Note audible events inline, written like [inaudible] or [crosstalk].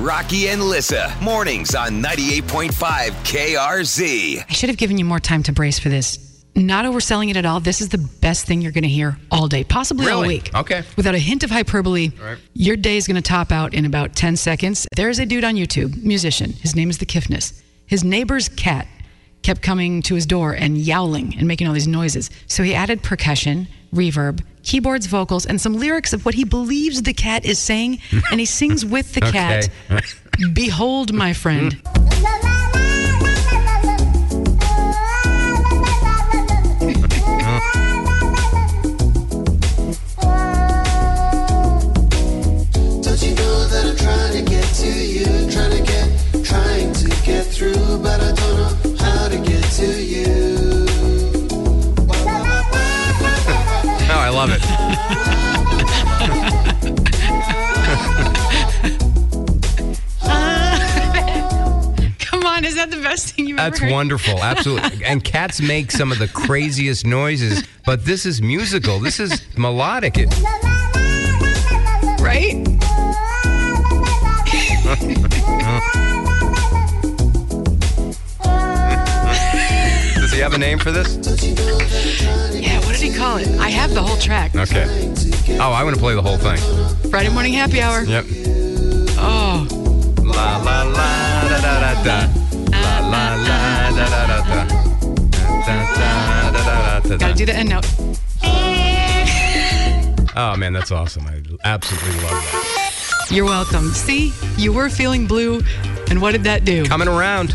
Rocky and Lissa, mornings on 98.5 KRZ. I should have given you more time to brace for this. Not overselling it at all. This is the best thing you're going to hear all day, possibly all Really? week. Okay. Without a hint of hyperbole, right. your day is going to top out in about 10 seconds. There's a dude on YouTube, musician. His name is The Kiffness. His neighbor's cat kept coming to his door and yowling and making all these noises. So he added percussion, reverb, keyboards, vocals, and some lyrics of what he believes the cat is saying. and he sings with the [laughs] cat Behold, my friend. [laughs] love it. [laughs] Come on, is that the best thing you've That's ever heard? That's wonderful. Absolutely. [laughs] And cats make some of the craziest noises, but this is musical. This is melodic. It, Right? [laughs] he have a name for this? Yeah, what did he call it? I have the whole track. Okay. Oh, I want to play the whole thing. Friday morning happy hour. Yep. Oh, La la la da da da da. La la la da da da da. Da da da da da da. gotta do the end note. [laughs] Oh man, that's awesome. I absolutely love that. You're welcome. See, you were feeling blue, and what did that do? Coming around.